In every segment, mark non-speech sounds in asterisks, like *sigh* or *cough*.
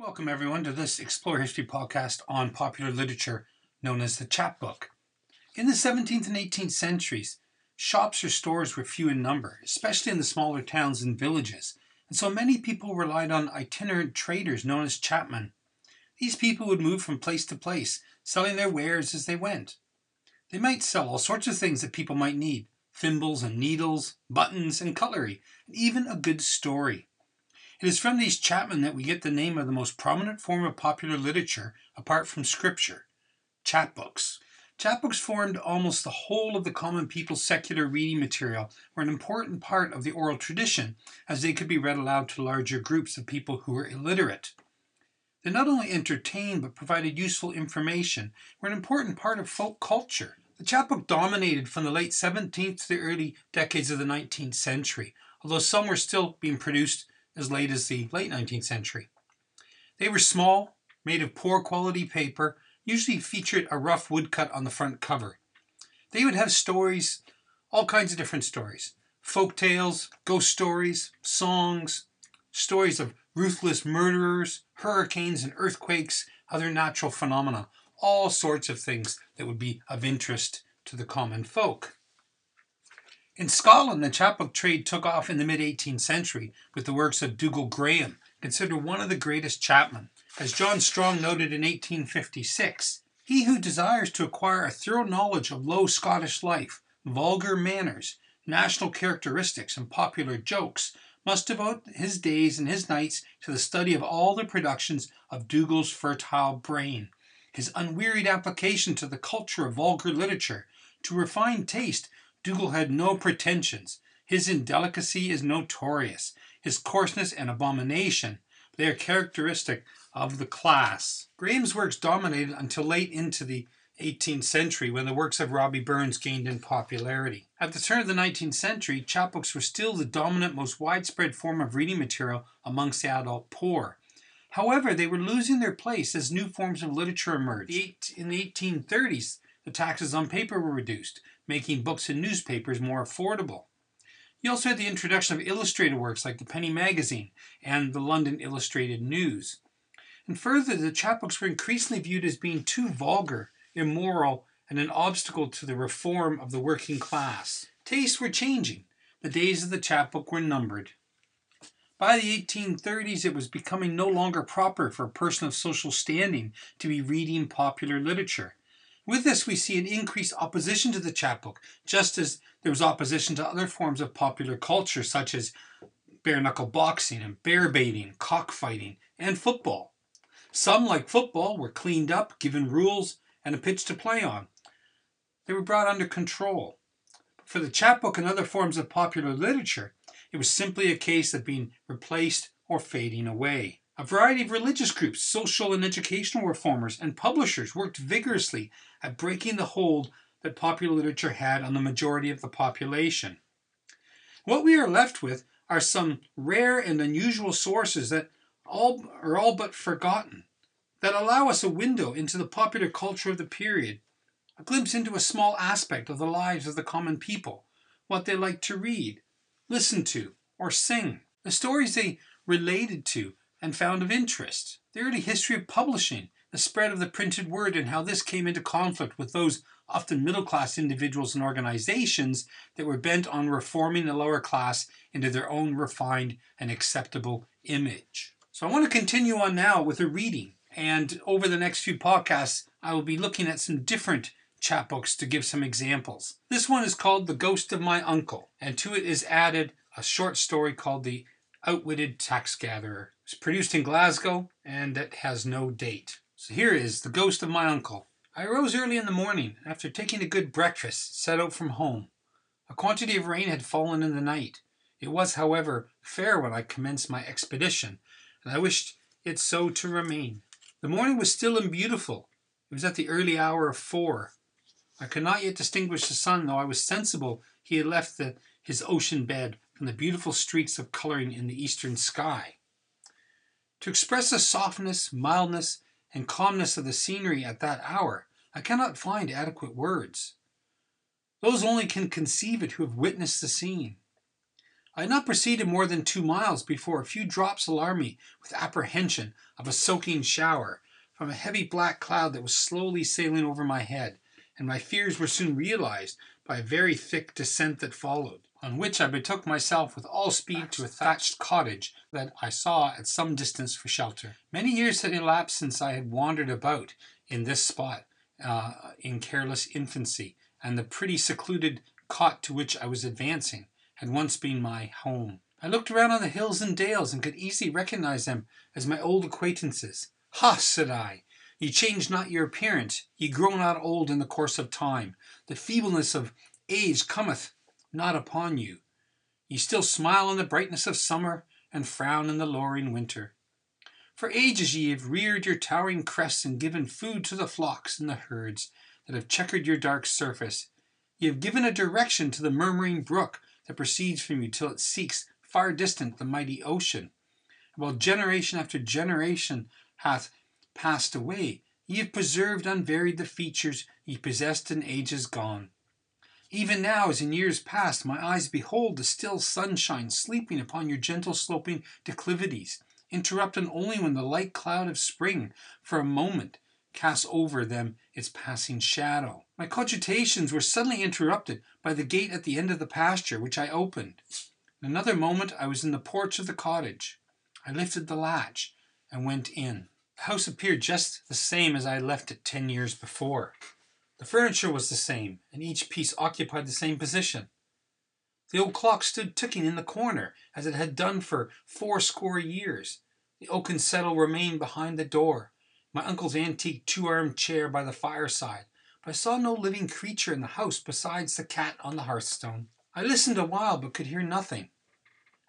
Welcome, everyone, to this Explore History podcast on popular literature known as the chapbook. In the 17th and 18th centuries, shops or stores were few in number, especially in the smaller towns and villages, and so many people relied on itinerant traders known as chapmen. These people would move from place to place, selling their wares as they went. They might sell all sorts of things that people might need thimbles and needles, buttons and cutlery, and even a good story. It is from these chapmen that we get the name of the most prominent form of popular literature apart from scripture chapbooks. Chapbooks formed almost the whole of the common people's secular reading material, were an important part of the oral tradition, as they could be read aloud to larger groups of people who were illiterate. They not only entertained but provided useful information, were an important part of folk culture. The chapbook dominated from the late 17th to the early decades of the 19th century, although some were still being produced as late as the late 19th century. They were small, made of poor quality paper, usually featured a rough woodcut on the front cover. They would have stories, all kinds of different stories folk tales, ghost stories, songs, stories of ruthless murderers, hurricanes and earthquakes, other natural phenomena, all sorts of things that would be of interest to the common folk. In Scotland, the chapbook trade took off in the mid 18th century with the works of Dougal Graham, considered one of the greatest chapmen. As John Strang noted in 1856, he who desires to acquire a thorough knowledge of low Scottish life, vulgar manners, national characteristics, and popular jokes must devote his days and his nights to the study of all the productions of Dougal's fertile brain. His unwearied application to the culture of vulgar literature, to refined taste, Dougal had no pretensions. His indelicacy is notorious. His coarseness and abomination, they are characteristic of the class. Graham's works dominated until late into the 18th century when the works of Robbie Burns gained in popularity. At the turn of the 19th century, chapbooks were still the dominant, most widespread form of reading material amongst the adult poor. However, they were losing their place as new forms of literature emerged. In the 1830s, the taxes on paper were reduced making books and newspapers more affordable. You also had the introduction of illustrated works like the Penny Magazine and the London Illustrated News. And further, the chapbooks were increasingly viewed as being too vulgar, immoral, and an obstacle to the reform of the working class. Tastes were changing. The days of the chapbook were numbered. By the 1830s, it was becoming no longer proper for a person of social standing to be reading popular literature. With this, we see an increased opposition to the chapbook, just as there was opposition to other forms of popular culture, such as bare knuckle boxing and bear baiting, cockfighting, and football. Some, like football, were cleaned up, given rules, and a pitch to play on. They were brought under control. For the chapbook and other forms of popular literature, it was simply a case of being replaced or fading away. A variety of religious groups, social and educational reformers, and publishers worked vigorously at breaking the hold that popular literature had on the majority of the population. What we are left with are some rare and unusual sources that all are all but forgotten, that allow us a window into the popular culture of the period, a glimpse into a small aspect of the lives of the common people, what they liked to read, listen to, or sing, the stories they related to and found of interest, the early history of publishing, the spread of the printed word, and how this came into conflict with those often middle class individuals and organizations that were bent on reforming the lower class into their own refined and acceptable image. So I want to continue on now with a reading. And over the next few podcasts, I will be looking at some different chapbooks to give some examples. This one is called The Ghost of My Uncle, and to it is added a short story called The Outwitted Tax Gatherer. It's produced in Glasgow and it has no date. So here is The Ghost of My Uncle. I arose early in the morning, after taking a good breakfast, set out from home. A quantity of rain had fallen in the night. It was, however, fair when I commenced my expedition, and I wished it so to remain. The morning was still and beautiful. It was at the early hour of four. I could not yet distinguish the sun, though I was sensible he had left the, his ocean bed from the beautiful streaks of coloring in the eastern sky. To express the softness, mildness, and calmness of the scenery at that hour, I cannot find adequate words. Those only can conceive it who have witnessed the scene. I had not proceeded more than two miles before a few drops alarmed me with apprehension of a soaking shower from a heavy black cloud that was slowly sailing over my head, and my fears were soon realized by a very thick descent that followed, on which I betook myself with all speed to a thatched cottage that I saw at some distance for shelter. Many years had elapsed since I had wandered about in this spot uh, in careless infancy, and the pretty secluded cot to which I was advancing had once been my home. I looked around on the hills and dales and could easily recognize them as my old acquaintances. Ha, said I, ye change not your appearance, ye grow not old in the course of time. The feebleness of age cometh not upon you. Ye still smile in the brightness of summer, and frown in the lowering winter. For ages ye have reared your towering crests and given food to the flocks and the herds that have checkered your dark surface. Ye have given a direction to the murmuring brook that proceeds from you till it seeks far distant the mighty ocean. And while generation after generation hath passed away. Ye have preserved unvaried the features ye possessed in ages gone. Even now, as in years past, my eyes behold the still sunshine sleeping upon your gentle sloping declivities, interrupted only when the light cloud of spring, for a moment, casts over them its passing shadow. My cogitations were suddenly interrupted by the gate at the end of the pasture, which I opened. In another moment I was in the porch of the cottage. I lifted the latch and went in. The house appeared just the same as I had left it ten years before. The furniture was the same, and each piece occupied the same position. The old clock stood ticking in the corner, as it had done for fourscore years. The oaken settle remained behind the door, my uncle's antique two-armed chair by the fireside, but I saw no living creature in the house besides the cat on the hearthstone. I listened a while, but could hear nothing.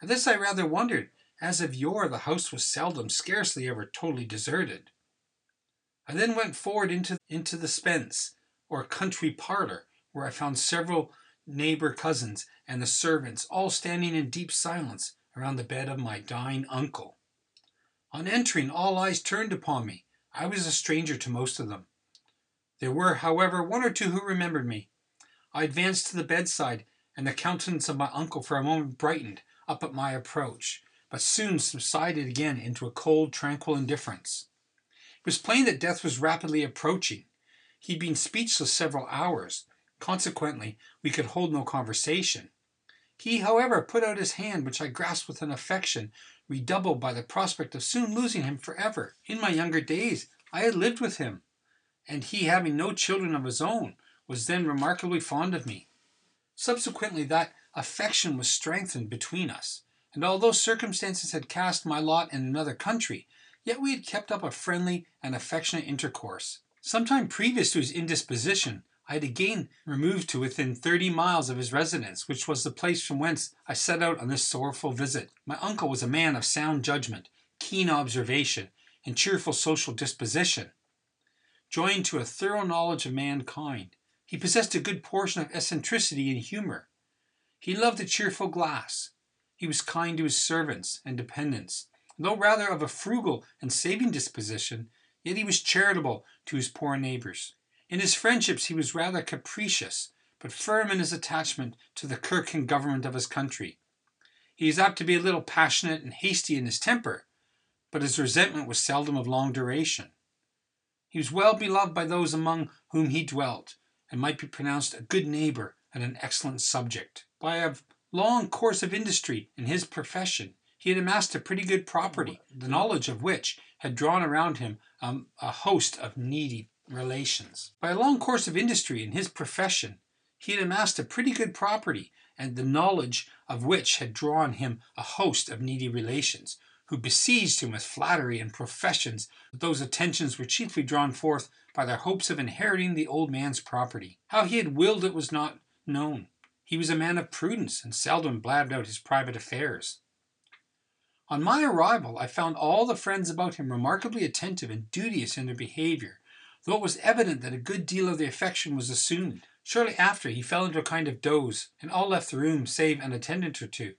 At this I rather wondered, as of yore, the house was seldom, scarcely ever totally deserted. I then went forward into, into the spence, or country parlor, where I found several neighbor cousins and the servants, all standing in deep silence around the bed of my dying uncle. On entering, all eyes turned upon me. I was a stranger to most of them. There were, however, one or two who remembered me. I advanced to the bedside, and the countenance of my uncle for a moment brightened up at my approach but soon subsided again into a cold, tranquil indifference. It was plain that death was rapidly approaching. He had been speechless several hours. Consequently, we could hold no conversation. He, however, put out his hand, which I grasped with an affection redoubled by the prospect of soon losing him forever. In my younger days, I had lived with him, and he, having no children of his own, was then remarkably fond of me. Subsequently, that affection was strengthened between us and although circumstances had cast my lot in another country, yet we had kept up a friendly and affectionate intercourse. Some time previous to his indisposition, I had again removed to within thirty miles of his residence, which was the place from whence I set out on this sorrowful visit. My uncle was a man of sound judgment, keen observation, and cheerful social disposition, joined to a thorough knowledge of mankind. He possessed a good portion of eccentricity and humor. He loved a cheerful glass, he was kind to his servants and dependents. Though rather of a frugal and saving disposition, yet he was charitable to his poor neighbors. In his friendships he was rather capricious, but firm in his attachment to the kirk and government of his country. He is apt to be a little passionate and hasty in his temper, but his resentment was seldom of long duration. He was well beloved by those among whom he dwelt, and might be pronounced a good neighbor and an excellent subject. By a long course of industry in his profession, he had amassed a pretty good property, the knowledge of which had drawn around him um, a host of needy relations. By a long course of industry in his profession, he had amassed a pretty good property, and the knowledge of which had drawn him a host of needy relations, who besieged him with flattery and professions. But those attentions were chiefly drawn forth by their hopes of inheriting the old man's property. How he had willed it was not known. He was a man of prudence and seldom blabbed out his private affairs. On my arrival, I found all the friends about him remarkably attentive and duteous in their behavior, though it was evident that a good deal of the affection was assumed. Shortly after, he fell into a kind of doze, and all left the room save an attendant or two.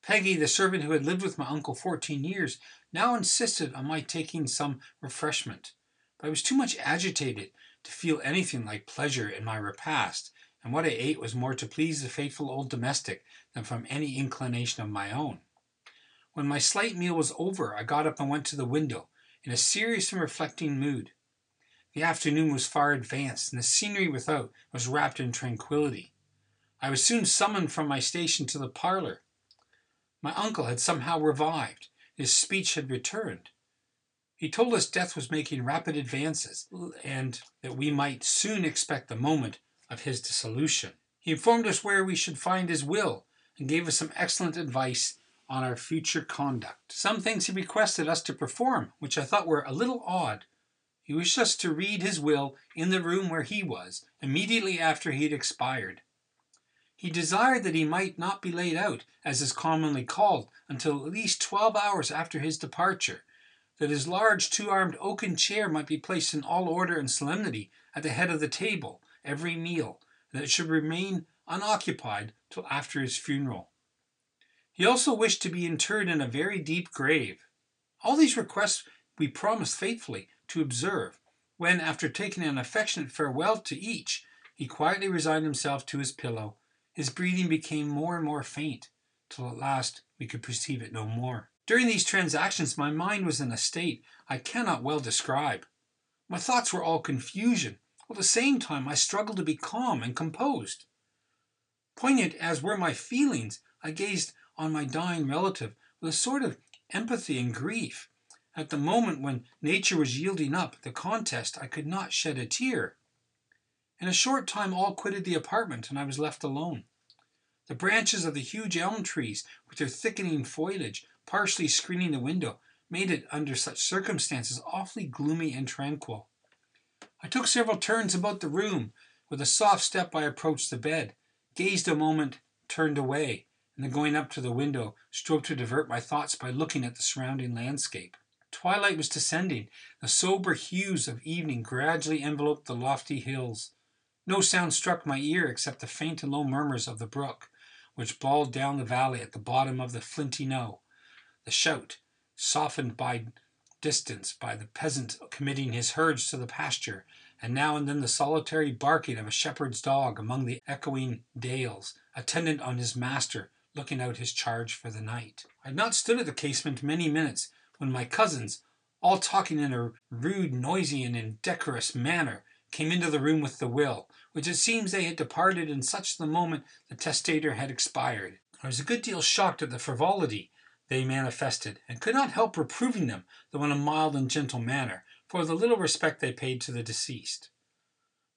Peggy, the servant who had lived with my uncle fourteen years, now insisted on my taking some refreshment, but I was too much agitated to feel anything like pleasure in my repast, and what I ate was more to please the faithful old domestic than from any inclination of my own. When my slight meal was over, I got up and went to the window, in a serious and reflecting mood. The afternoon was far advanced, and the scenery without was wrapped in tranquillity. I was soon summoned from my station to the parlour. My uncle had somehow revived. His speech had returned. He told us death was making rapid advances, and that we might soon expect the moment of his dissolution. He informed us where we should find his will, and gave us some excellent advice on our future conduct. Some things he requested us to perform, which I thought were a little odd. He wished us to read his will in the room where he was, immediately after he had expired. He desired that he might not be laid out, as is commonly called, until at least twelve hours after his departure, that his large two-armed oaken chair might be placed in all order and solemnity at the head of the table every meal, and that it should remain unoccupied till after his funeral. He also wished to be interred in a very deep grave. All these requests we promised faithfully to observe, when, after taking an affectionate farewell to each, he quietly resigned himself to his pillow. His breathing became more and more faint, till at last we could perceive it no more. During these transactions my mind was in a state I cannot well describe. My thoughts were all confusion. while At the same time I struggled to be calm and composed. Poignant as were my feelings, I gazed on my dying relative with a sort of empathy and grief. At the moment when nature was yielding up the contest, I could not shed a tear. In a short time all quitted the apartment, and I was left alone. The branches of the huge elm trees, with their thickening foliage, partially screening the window, made it, under such circumstances, awfully gloomy and tranquil. I took several turns about the room. With a soft step I approached the bed, gazed a moment, turned away, and then going up to the window, strove to divert my thoughts by looking at the surrounding landscape. Twilight was descending. The sober hues of evening gradually enveloped the lofty hills. No sound struck my ear except the faint and low murmurs of the brook, which bawled down the valley at the bottom of the flinty knowe. The shout, softened by distance by the peasant committing his herds to the pasture, and now and then the solitary barking of a shepherd's dog among the echoing dales, attendant on his master looking out his charge for the night. I had not stood at the casement many minutes when my cousins, all talking in a rude, noisy, and indecorous manner, came into the room with the will, which it seems they had departed in such the moment the testator had expired. I was a good deal shocked at the frivolity they manifested, and could not help reproving them, though in a mild and gentle manner, for the little respect they paid to the deceased.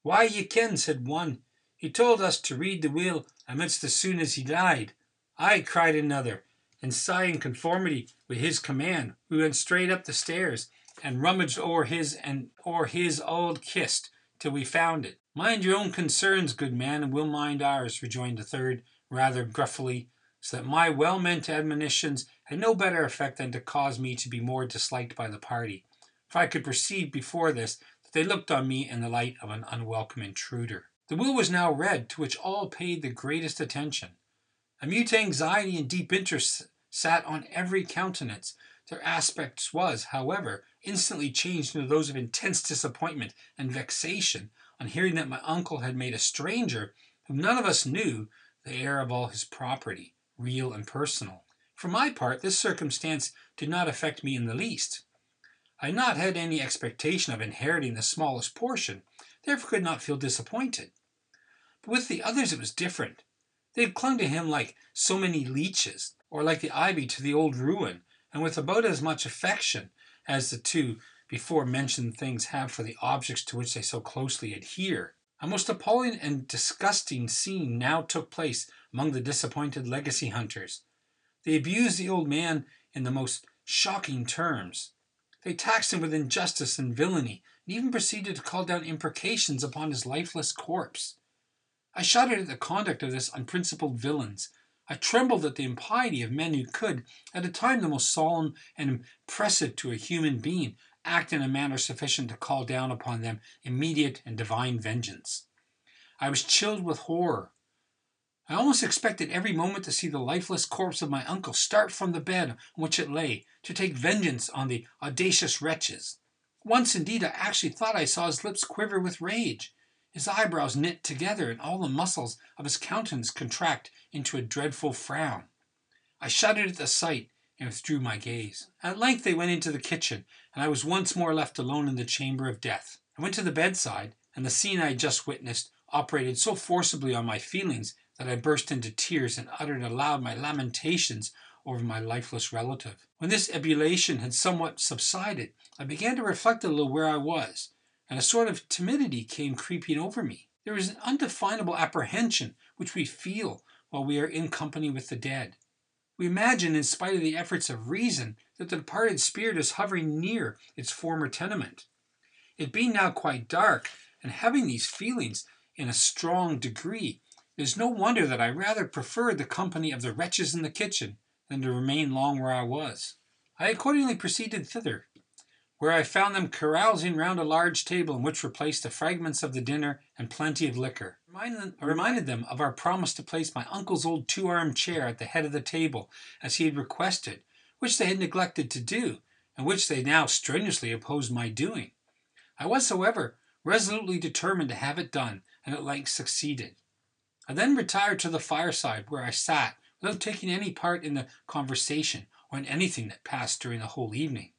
Why, ye ken, said one, he told us to read the will amidst as soon as he died. Ay, cried another, and sighing conformity with his command, we went straight up the stairs and rummaged o'er his and o'er his old kist till we found it. Mind your own concerns, good man, and we'll mind ours, rejoined the third, rather gruffly, so that my well meant admonitions had no better effect than to cause me to be more disliked by the party, for I could perceive before this that they looked on me in the light of an unwelcome intruder. The will was now read, to which all paid the greatest attention. A mute anxiety and deep interest sat on every countenance. Their aspects was, however, instantly changed into those of intense disappointment and vexation on hearing that my uncle had made a stranger, whom none of us knew, the heir of all his property, real and personal. For my part, this circumstance did not affect me in the least. I had not had any expectation of inheriting the smallest portion, therefore could not feel disappointed. But with the others it was different. They clung to him like so many leeches, or like the ivy to the old ruin, and with about as much affection as the two before mentioned things have for the objects to which they so closely adhere. A most appalling and disgusting scene now took place among the disappointed legacy hunters. They abused the old man in the most shocking terms. They taxed him with injustice and villainy, and even proceeded to call down imprecations upon his lifeless corpse. I shuddered at the conduct of this unprincipled villains. I trembled at the impiety of men who could, at a time the most solemn and impressive to a human being, act in a manner sufficient to call down upon them immediate and divine vengeance. I was chilled with horror. I almost expected every moment to see the lifeless corpse of my uncle start from the bed on which it lay, to take vengeance on the audacious wretches. Once, indeed, I actually thought I saw his lips quiver with rage. His eyebrows knit together, and all the muscles of his countenance contract into a dreadful frown. I shuddered at the sight, and withdrew my gaze. At length they went into the kitchen, and I was once more left alone in the chamber of death. I went to the bedside, and the scene I had just witnessed operated so forcibly on my feelings that I burst into tears and uttered aloud my lamentations over my lifeless relative. When this ebullition had somewhat subsided, I began to reflect a little where I was, and a sort of timidity came creeping over me. There is an undefinable apprehension which we feel while we are in company with the dead. We imagine, in spite of the efforts of reason, that the departed spirit is hovering near its former tenement. It being now quite dark, and having these feelings in a strong degree, it is no wonder that I rather preferred the company of the wretches in the kitchen than to remain long where I was. I accordingly proceeded thither, where I found them carousing round a large table in which were placed the fragments of the dinner and plenty of liquor. I reminded them of our promise to place my uncle's old two armed chair at the head of the table, as he had requested, which they had neglected to do, and which they now strenuously opposed my doing. I was, however, resolutely determined to have it done, and at length succeeded. I then retired to the fireside, where I sat, without taking any part in the conversation or in anything that passed during the whole evening.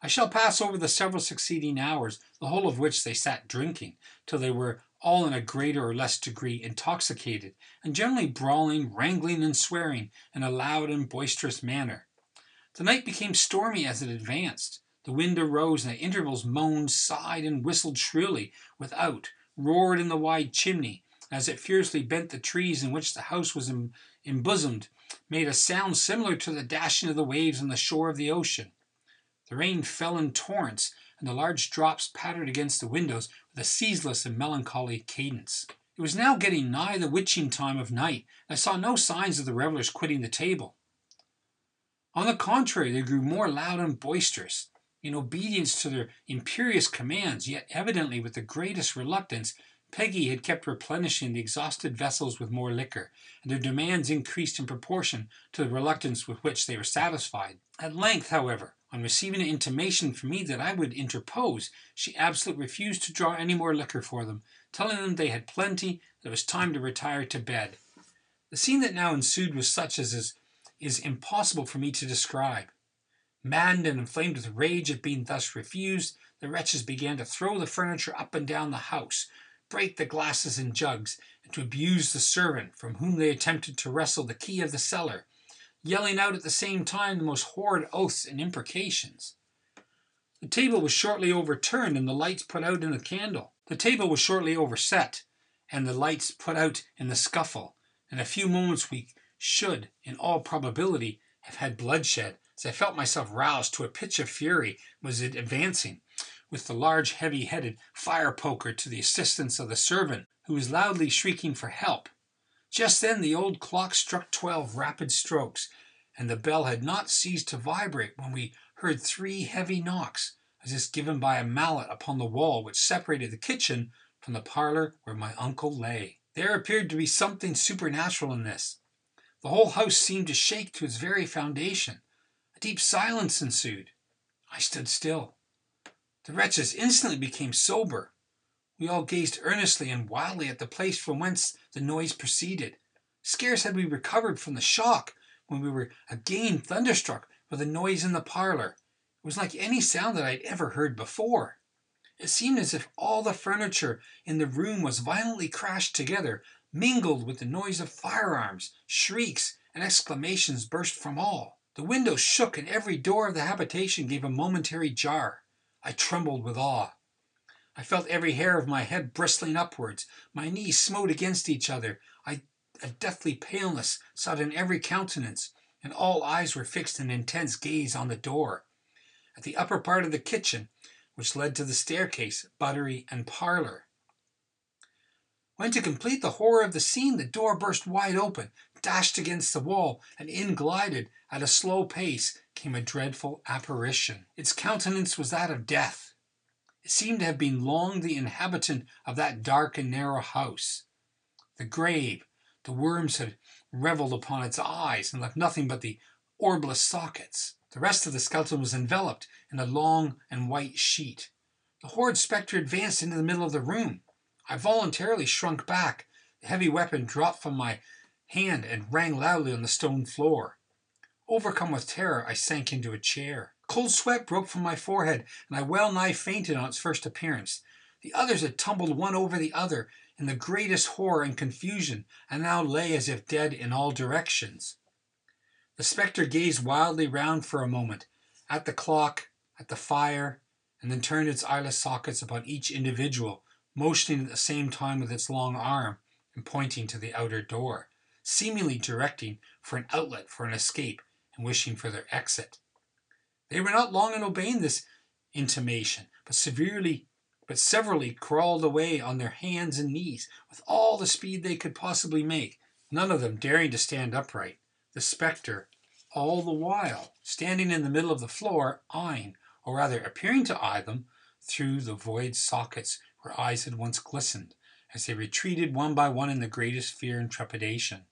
I shall pass over the several succeeding hours, the whole of which they sat drinking, till they were all in a greater or less degree intoxicated, and generally brawling, wrangling, and swearing in a loud and boisterous manner. The night became stormy as it advanced. The wind arose, and at intervals moaned, sighed, and whistled shrilly without, roared in the wide chimney, as it fiercely bent the trees in which the house was embosomed, made a sound similar to the dashing of the waves on the shore of the ocean. The rain fell in torrents, and the large drops pattered against the windows with a ceaseless and melancholy cadence. It was now getting nigh the witching time of night, and I saw no signs of the revellers quitting the table. On the contrary, they grew more loud and boisterous. In obedience to their imperious commands, yet evidently with the greatest reluctance, Peggy had kept replenishing the exhausted vessels with more liquor, and their demands increased in proportion to the reluctance with which they were satisfied. At length, however, on receiving an intimation from me that I would interpose, she absolutely refused to draw any more liquor for them, telling them they had plenty, that it was time to retire to bed. The scene that now ensued was such as is, is impossible for me to describe. Maddened and inflamed with rage at being thus refused, the wretches began to throw the furniture up and down the house, break the glasses and jugs, and to abuse the servant, from whom they attempted to wrestle the key of the cellar yelling out at the same time the most horrid oaths and imprecations. The table was shortly overturned and the lights put out in the candle. The table was shortly overset and the lights put out in the scuffle. In a few moments we should, in all probability, have had bloodshed, as I felt myself roused to a pitch of fury was it advancing, with the large heavy-headed fire poker to the assistance of the servant, who was loudly shrieking for help. Just then the old clock struck twelve rapid strokes, and the bell had not ceased to vibrate when we heard three heavy knocks, as if given by a mallet upon the wall which separated the kitchen from the parlor where my uncle lay. There appeared to be something supernatural in this. The whole house seemed to shake to its very foundation. A deep silence ensued. I stood still. The wretches instantly became sober. We all gazed earnestly and wildly at the place from whence the noise proceeded. Scarce had we recovered from the shock when we were again thunderstruck by the noise in the parlor. It was like any sound that I had ever heard before. It seemed as if all the furniture in the room was violently crashed together, mingled with the noise of firearms, shrieks, and exclamations burst from all. The windows shook, and every door of the habitation gave a momentary jar. I trembled with awe. I felt every hair of my head bristling upwards. My knees smote against each other. I, a deathly paleness sat in every countenance, and all eyes were fixed in intense gaze on the door. At the upper part of the kitchen, which led to the staircase, buttery, and parlor. When to complete the horror of the scene, the door burst wide open, dashed against the wall, and in glided, at a slow pace, came a dreadful apparition. Its countenance was that of death seemed to have been long the inhabitant of that dark and narrow house. The grave, the worms had revelled upon its eyes and left nothing but the orbless sockets. The rest of the skeleton was enveloped in a long and white sheet. The horrid spectre advanced into the middle of the room. I voluntarily shrunk back. The heavy weapon dropped from my hand and rang loudly on the stone floor. Overcome with terror, I sank into a chair. Cold sweat broke from my forehead, and I well nigh fainted on its first appearance. The others had tumbled one over the other in the greatest horror and confusion, and now lay as if dead in all directions. The spectre gazed wildly round for a moment, at the clock, at the fire, and then turned its eyeless sockets upon each individual, motioning at the same time with its long arm and pointing to the outer door, seemingly directing for an outlet for an escape and wishing for their exit. They were not long in obeying this intimation, but severely but severally crawled away on their hands and knees with all the speed they could possibly make, none of them daring to stand upright. The spectre, all the while, standing in the middle of the floor, eyeing, or rather appearing to eye them, through the void sockets where eyes had once glistened, as they retreated one by one in the greatest fear and trepidation.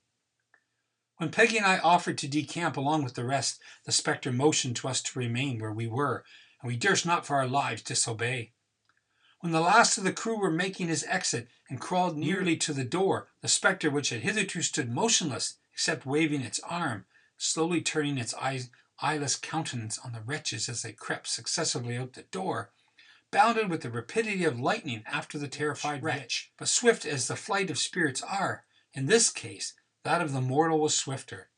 When Peggy and I offered to decamp along with the rest, the spectre motioned to us to remain where we were, and we durst not for our lives disobey. When the last of the crew were making his exit and crawled nearly to the door, the spectre, which had hitherto stood motionless, except waving its arm, slowly turning its eyes, eyeless countenance on the wretches as they crept successively out the door, bounded with the rapidity of lightning after the terrified wretch. But swift as the flight of spirits are, in this case that of the mortal was swifter.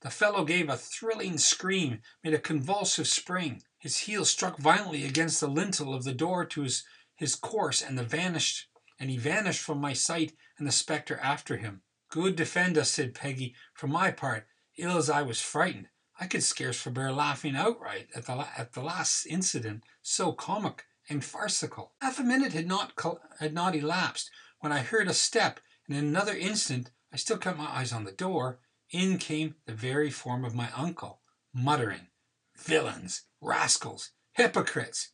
The fellow gave a thrilling scream, made a convulsive spring. His heel struck violently against the lintel of the door to his, course, and the vanished, and he vanished from my sight, and the spectre after him. Good defend us, said Peggy. For my part, ill as I was frightened, I could scarce forbear laughing outright at the, at the last incident, so comic and farcical. Half a minute had not, had not elapsed when I heard a step, and in another instant I still kept my eyes on the door. In came the very form of my uncle, muttering, Villains, rascals, hypocrites!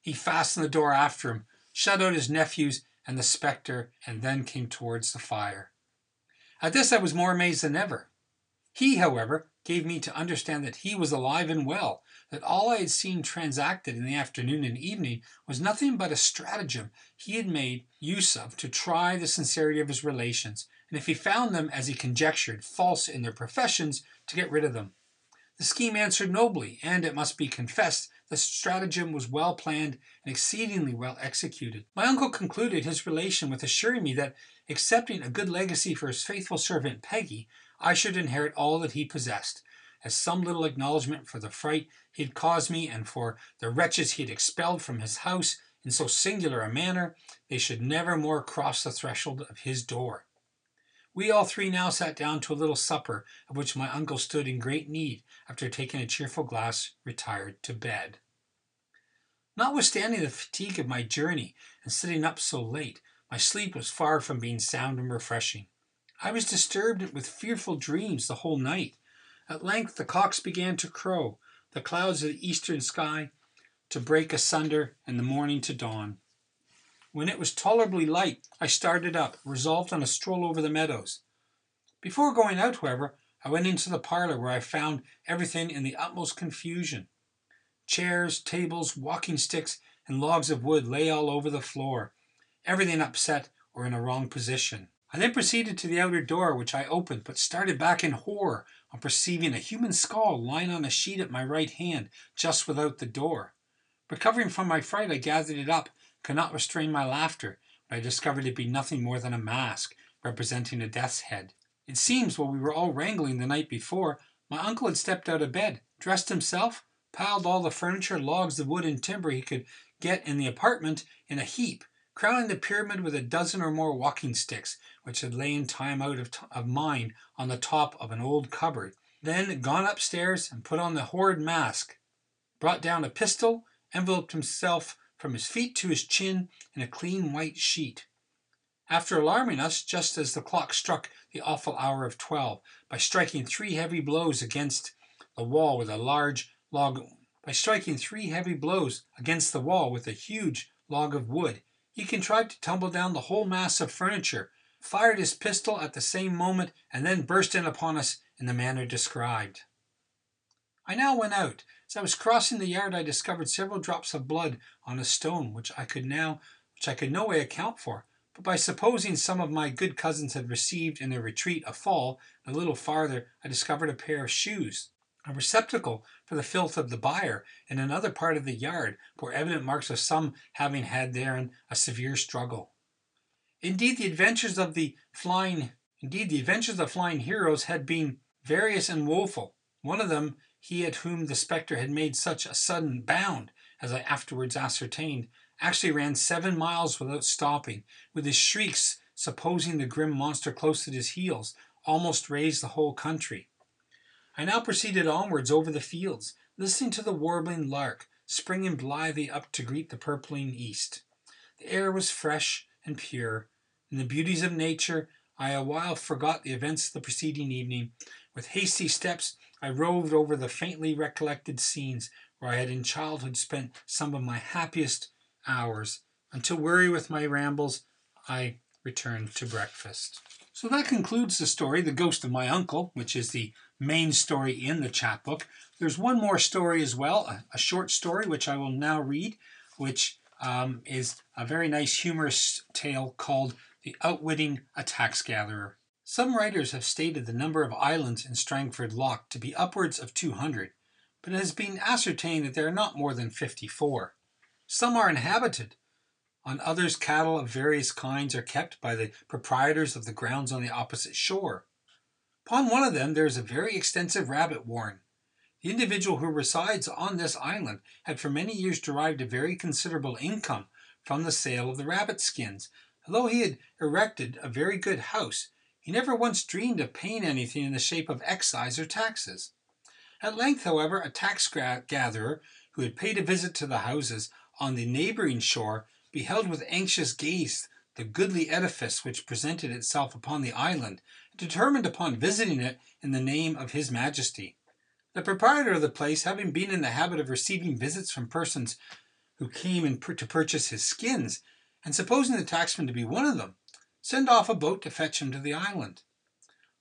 He fastened the door after him, shut out his nephews and the spectre, and then came towards the fire. At this I was more amazed than ever. He, however, gave me to understand that he was alive and well, that all I had seen transacted in the afternoon and evening was nothing but a stratagem he had made use of to try the sincerity of his relations, and if he found them, as he conjectured, false in their professions, to get rid of them. The scheme answered nobly, and, it must be confessed, the stratagem was well planned and exceedingly well executed. My uncle concluded his relation with assuring me that, accepting a good legacy for his faithful servant Peggy, I should inherit all that he possessed, as some little acknowledgment for the fright he had caused me and for the wretches he had expelled from his house in so singular a manner, they should never more cross the threshold of his door. We all three now sat down to a little supper, of which my uncle stood in great need, after taking a cheerful glass, retired to bed. Notwithstanding the fatigue of my journey and sitting up so late, my sleep was far from being sound and refreshing. I was disturbed with fearful dreams the whole night. At length the cocks began to crow, the clouds of the eastern sky to break asunder, and the morning to dawn. When it was tolerably light, I started up, resolved on a stroll over the meadows. Before going out, however, I went into the parlor where I found everything in the utmost confusion. Chairs, tables, walking sticks, and logs of wood lay all over the floor, everything upset or in a wrong position. I then proceeded to the outer door, which I opened, but started back in horror on perceiving a human skull lying on a sheet at my right hand, just without the door. Recovering from my fright, I gathered it up could not restrain my laughter when I discovered it to be nothing more than a mask representing a death's head. It seems, while we were all wrangling the night before, my uncle had stepped out of bed, dressed himself, piled all the furniture, logs of wood, and timber he could get in the apartment in a heap, crowning the pyramid with a dozen or more walking sticks, which had lain time out of, t- of mind on the top of an old cupboard, then gone upstairs and put on the horrid mask, brought down a pistol, enveloped himself from his feet to his chin in a clean white sheet. After alarming us just as the clock struck the awful hour of twelve, by striking three heavy blows against the wall with a large log by striking three heavy blows against the wall with a huge log of wood, he contrived to tumble down the whole mass of furniture, fired his pistol at the same moment, and then burst in upon us in the manner described. I now went out, as I was crossing the yard, I discovered several drops of blood on a stone, which I could now, which I could no way account for, but by supposing some of my good cousins had received in their retreat a fall, a little farther I discovered a pair of shoes. A receptacle for the filth of the byre in another part of the yard bore evident marks of some having had therein a severe struggle. Indeed, the adventures of the flying indeed the adventures of flying heroes had been various and woeful. One of them, he at whom the spectre had made such a sudden bound, as I afterwards ascertained, actually ran seven miles without stopping, with his shrieks, supposing the grim monster close at his heels, almost raised the whole country. I now proceeded onwards over the fields, listening to the warbling lark, springing blithely up to greet the purpling east. The air was fresh and pure. In the beauties of nature, I awhile forgot the events of the preceding evening. With hasty steps, I roved over the faintly recollected scenes where I had in childhood spent some of my happiest hours, until weary with my rambles, I returned to breakfast. So that concludes the story, The Ghost of My Uncle, which is the main story in the chapbook. There's one more story as well, a, a short story, which I will now read, which um, is a very nice humorous tale called The Outwitting a Tax Gatherer. Some writers have stated the number of islands in Strangford Lough to be upwards of 200, but it has been ascertained that there are not more than 54. Some are inhabited. On others, cattle of various kinds are kept by the proprietors of the grounds on the opposite shore. Upon one of them there is a very extensive rabbit warren. The individual who resides on this island had for many years derived a very considerable income from the sale of the rabbit skins. Although he had erected a very good house, he never once dreamed of paying anything in the shape of excise or taxes. At length, however, a tax gatherer who had paid a visit to the houses on the neighboring shore beheld with anxious gaze the goodly edifice which presented itself upon the island, and determined upon visiting it in the name of his majesty. The proprietor of the place, having been in the habit of receiving visits from persons who came in to purchase his skins, and supposing the taxman to be one of them, sent off a boat to fetch him to the island.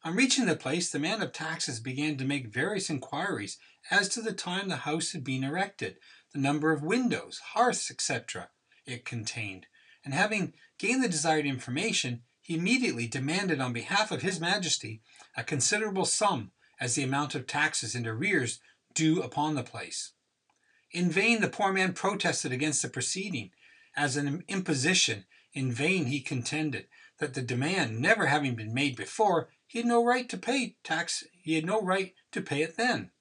On reaching the place, the man of taxes began to make various inquiries as to the time the house had been erected, the number of windows, hearths, etc., it contained, and having gained the desired information, he immediately demanded on behalf of His Majesty a considerable sum as the amount of taxes and arrears due upon the place. In vain the poor man protested against the proceeding as an imposition. In vain he contended that the demand never having been made before, he had no right to pay tax. He had no right to pay it then.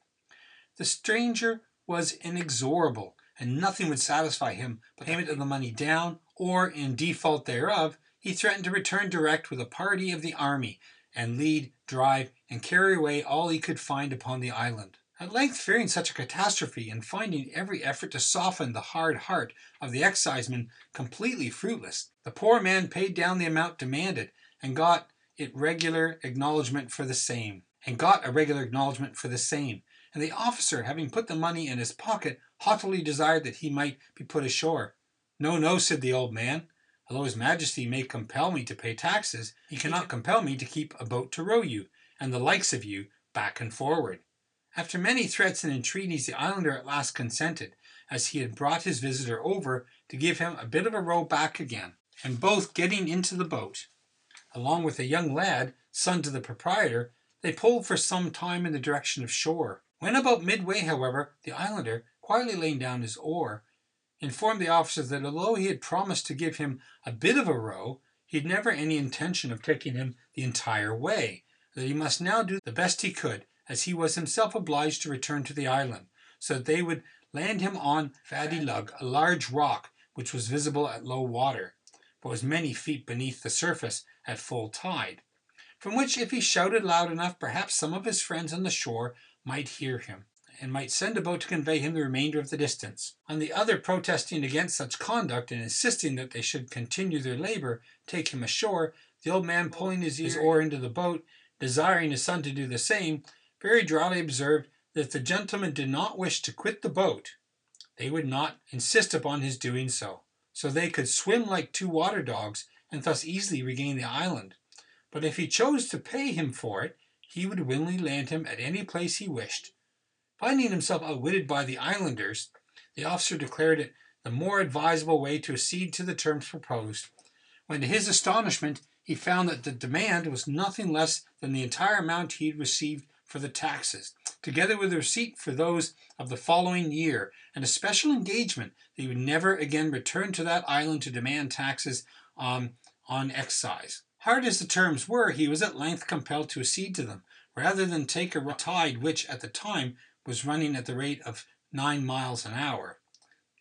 The stranger was inexorable, and nothing would satisfy him but payment of the money down, or, in default thereof, he threatened to return direct with a party of the army, and lead, drive, and carry away all he could find upon the island. At length, fearing such a catastrophe, and finding every effort to soften the hard heart of the exciseman completely fruitless, the poor man paid down the amount demanded, and got it regular acknowledgment for the same, and got a regular acknowledgment for the same, and the officer, having put the money in his pocket, haughtily desired that he might be put ashore. No, no, said the old man. Although his majesty may compel me to pay taxes, he cannot *laughs* compel me to keep a boat to row you, and the likes of you, back and forward. After many threats and entreaties, the islander at last consented, as he had brought his visitor over to give him a bit of a row back again, and both getting into the boat, along with a young lad, son to the proprietor, they pulled for some time in the direction of shore. When about midway, however, the islander, quietly laying down his oar, informed the officer that although he had promised to give him a bit of a row, he had never any intention of taking him the entire way, that he must now do the best he could, as he was himself obliged to return to the island, so that they would land him on Faddy Lug, a large rock which was visible at low water, but was many feet beneath the surface at full tide, from which if he shouted loud enough, perhaps some of his friends on the shore might hear him, and might send a boat to convey him the remainder of the distance. On the other protesting against such conduct, and insisting that they should continue their labour, take him ashore, the old man pulling his, his oar into the boat, desiring his son to do the same, very dryly observed that if the gentleman did not wish to quit the boat, they would not insist upon his doing so, so they could swim like two water dogs, and thus easily regain the island. But if he chose to pay him for it, he would willingly land him at any place he wished. Finding himself outwitted by the islanders, the officer declared it the more advisable way to accede to the terms proposed, when to his astonishment he found that the demand was nothing less than the entire amount he had received for the taxes, together with a receipt for those of the following year, and a special engagement that he would never again return to that island to demand taxes um, on excise. Hard as the terms were, he was at length compelled to accede to them, rather than take a tide which, at the time, was running at the rate of nine miles an hour.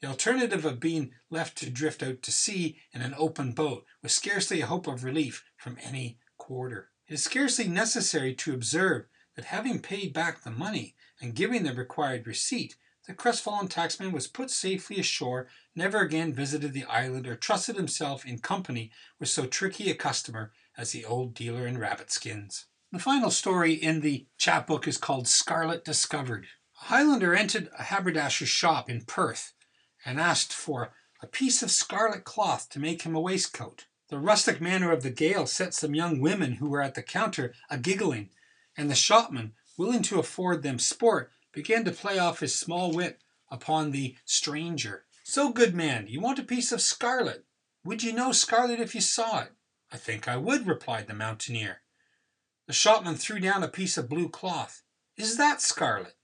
The alternative of being left to drift out to sea in an open boat with scarcely a hope of relief from any quarter. It is scarcely necessary to observe that having paid back the money and giving the required receipt, the crestfallen taxman was put safely ashore, never again visited the island, or trusted himself in company with so tricky a customer as the old dealer in rabbit skins. The final story in the chapbook is called Scarlet Discovered. A Highlander entered a haberdasher's shop in Perth and asked for a piece of scarlet cloth to make him a waistcoat. The rustic manner of the Gael set some young women who were at the counter a giggling, and the shopman, willing to afford them sport, began to play off his small wit upon the stranger. So, good man, you want a piece of scarlet? Would you know scarlet if you saw it? I think I would, replied the mountaineer. The shopman threw down a piece of blue cloth. Is that scarlet?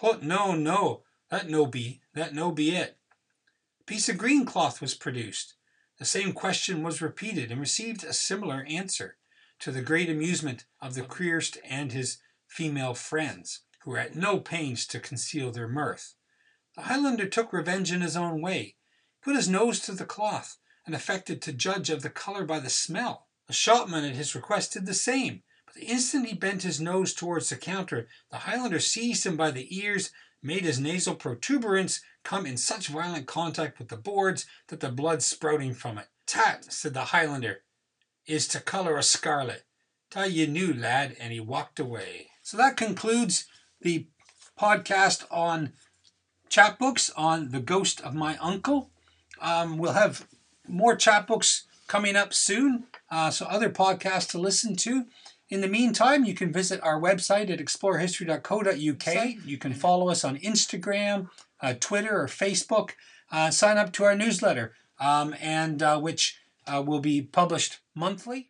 What? No, no, that no be, that no be it. A piece of green cloth was produced. The same question was repeated and received a similar answer, to the great amusement of the Creerst and his female friends, who were at no pains to conceal their mirth. The Highlander took revenge in his own way, put his nose to the cloth, and affected to judge of the colour by the smell. The shopman at his request did the same, but the instant he bent his nose towards the counter, the Highlander seized him by the ears, made his nasal protuberance come in such violent contact with the boards that the blood sprouting from it. Tat, said the Highlander, is to colour a scarlet. Ta you knew, lad, and he walked away. So that concludes the podcast on chapbooks on the ghost of my uncle. Um, we'll have more chapbooks coming up soon, uh, so other podcasts to listen to. In the meantime, you can visit our website at explorehistory.co.uk. You can follow us on Instagram, uh, Twitter, or Facebook. Uh, sign up to our newsletter, um, and uh, which uh, will be published monthly.